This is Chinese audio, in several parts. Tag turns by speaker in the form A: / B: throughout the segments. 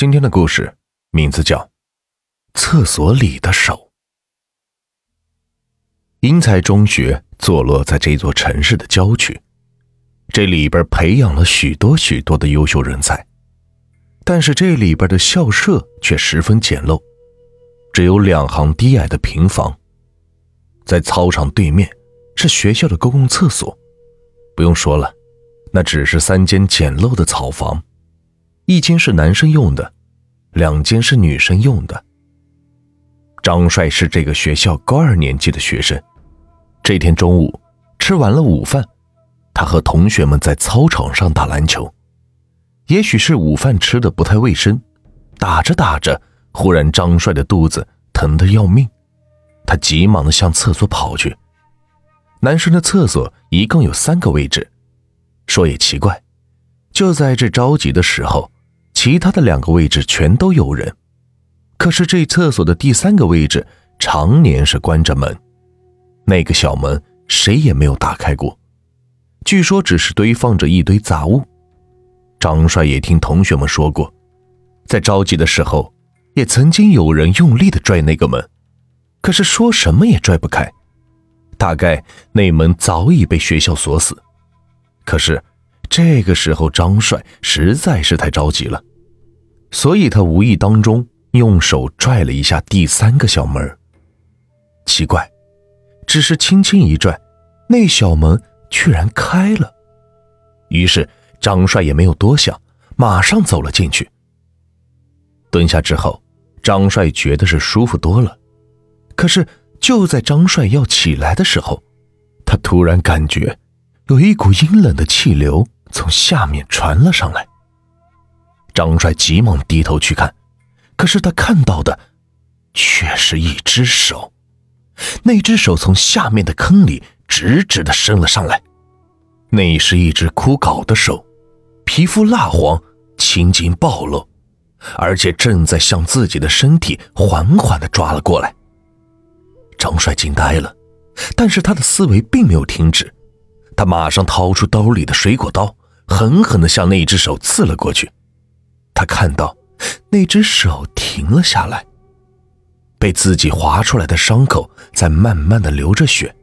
A: 今天的故事名字叫《厕所里的手》。英才中学坐落在这座城市的郊区，这里边培养了许多许多的优秀人才，但是这里边的校舍却十分简陋，只有两行低矮的平房。在操场对面是学校的公共厕所，不用说了，那只是三间简陋的草房。一间是男生用的，两间是女生用的。张帅是这个学校高二年级的学生。这天中午吃完了午饭，他和同学们在操场上打篮球。也许是午饭吃的不太卫生，打着打着，忽然张帅的肚子疼得要命，他急忙的向厕所跑去。男生的厕所一共有三个位置，说也奇怪，就在这着急的时候。其他的两个位置全都有人，可是这厕所的第三个位置常年是关着门，那个小门谁也没有打开过，据说只是堆放着一堆杂物。张帅也听同学们说过，在着急的时候，也曾经有人用力的拽那个门，可是说什么也拽不开，大概那门早已被学校锁死。可是这个时候，张帅实在是太着急了。所以他无意当中用手拽了一下第三个小门奇怪，只是轻轻一拽，那小门居然开了。于是张帅也没有多想，马上走了进去。蹲下之后，张帅觉得是舒服多了。可是就在张帅要起来的时候，他突然感觉有一股阴冷的气流从下面传了上来。张帅急忙低头去看，可是他看到的却是一只手，那只手从下面的坑里直直的伸了上来，那是一只枯槁的手，皮肤蜡黄，青筋暴露，而且正在向自己的身体缓缓的抓了过来。张帅惊呆了，但是他的思维并没有停止，他马上掏出兜里的水果刀，狠狠的向那只手刺了过去。他看到那只手停了下来，被自己划出来的伤口在慢慢的流着血，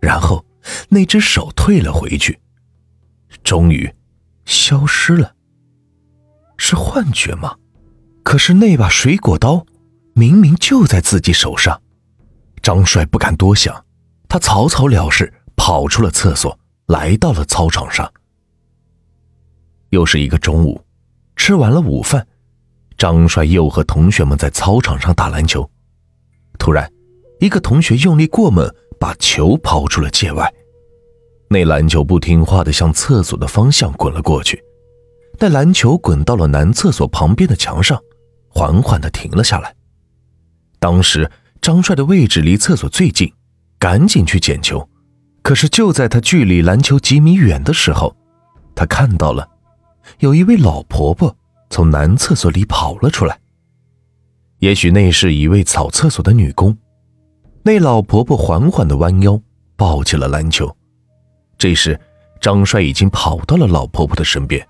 A: 然后那只手退了回去，终于消失了。是幻觉吗？可是那把水果刀明明就在自己手上。张帅不敢多想，他草草了事，跑出了厕所，来到了操场上。又是一个中午。吃完了午饭，张帅又和同学们在操场上打篮球。突然，一个同学用力过猛，把球抛出了界外。那篮球不听话的向厕所的方向滚了过去。那篮球滚到了男厕所旁边的墙上，缓缓的停了下来。当时张帅的位置离厕所最近，赶紧去捡球。可是就在他距离篮球几米远的时候，他看到了。有一位老婆婆从男厕所里跑了出来。也许那是一位扫厕所的女工。那老婆婆缓缓的弯腰抱起了篮球。这时，张帅已经跑到了老婆婆的身边。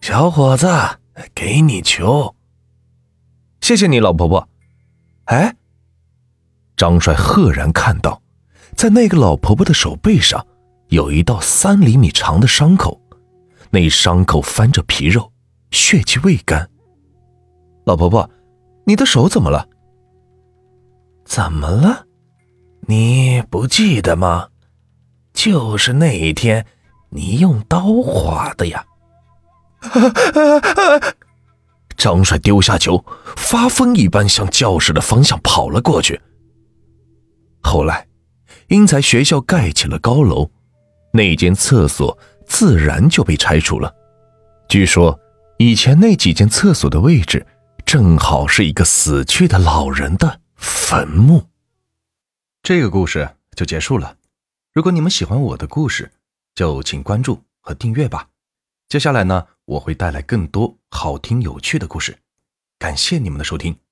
B: 小伙子，给你球。
A: 谢谢你，老婆婆。哎，张帅赫然看到，在那个老婆婆的手背上有一道三厘米长的伤口。那伤口翻着皮肉，血迹未干。老婆婆，你的手怎么了？
B: 怎么了？你不记得吗？就是那一天，你用刀划的呀！
A: 张帅丢下球，发疯一般向教室的方向跑了过去。后来，因在学校盖起了高楼，那间厕所。自然就被拆除了。据说，以前那几间厕所的位置，正好是一个死去的老人的坟墓。这个故事就结束了。如果你们喜欢我的故事，就请关注和订阅吧。接下来呢，我会带来更多好听有趣的故事。感谢你们的收听。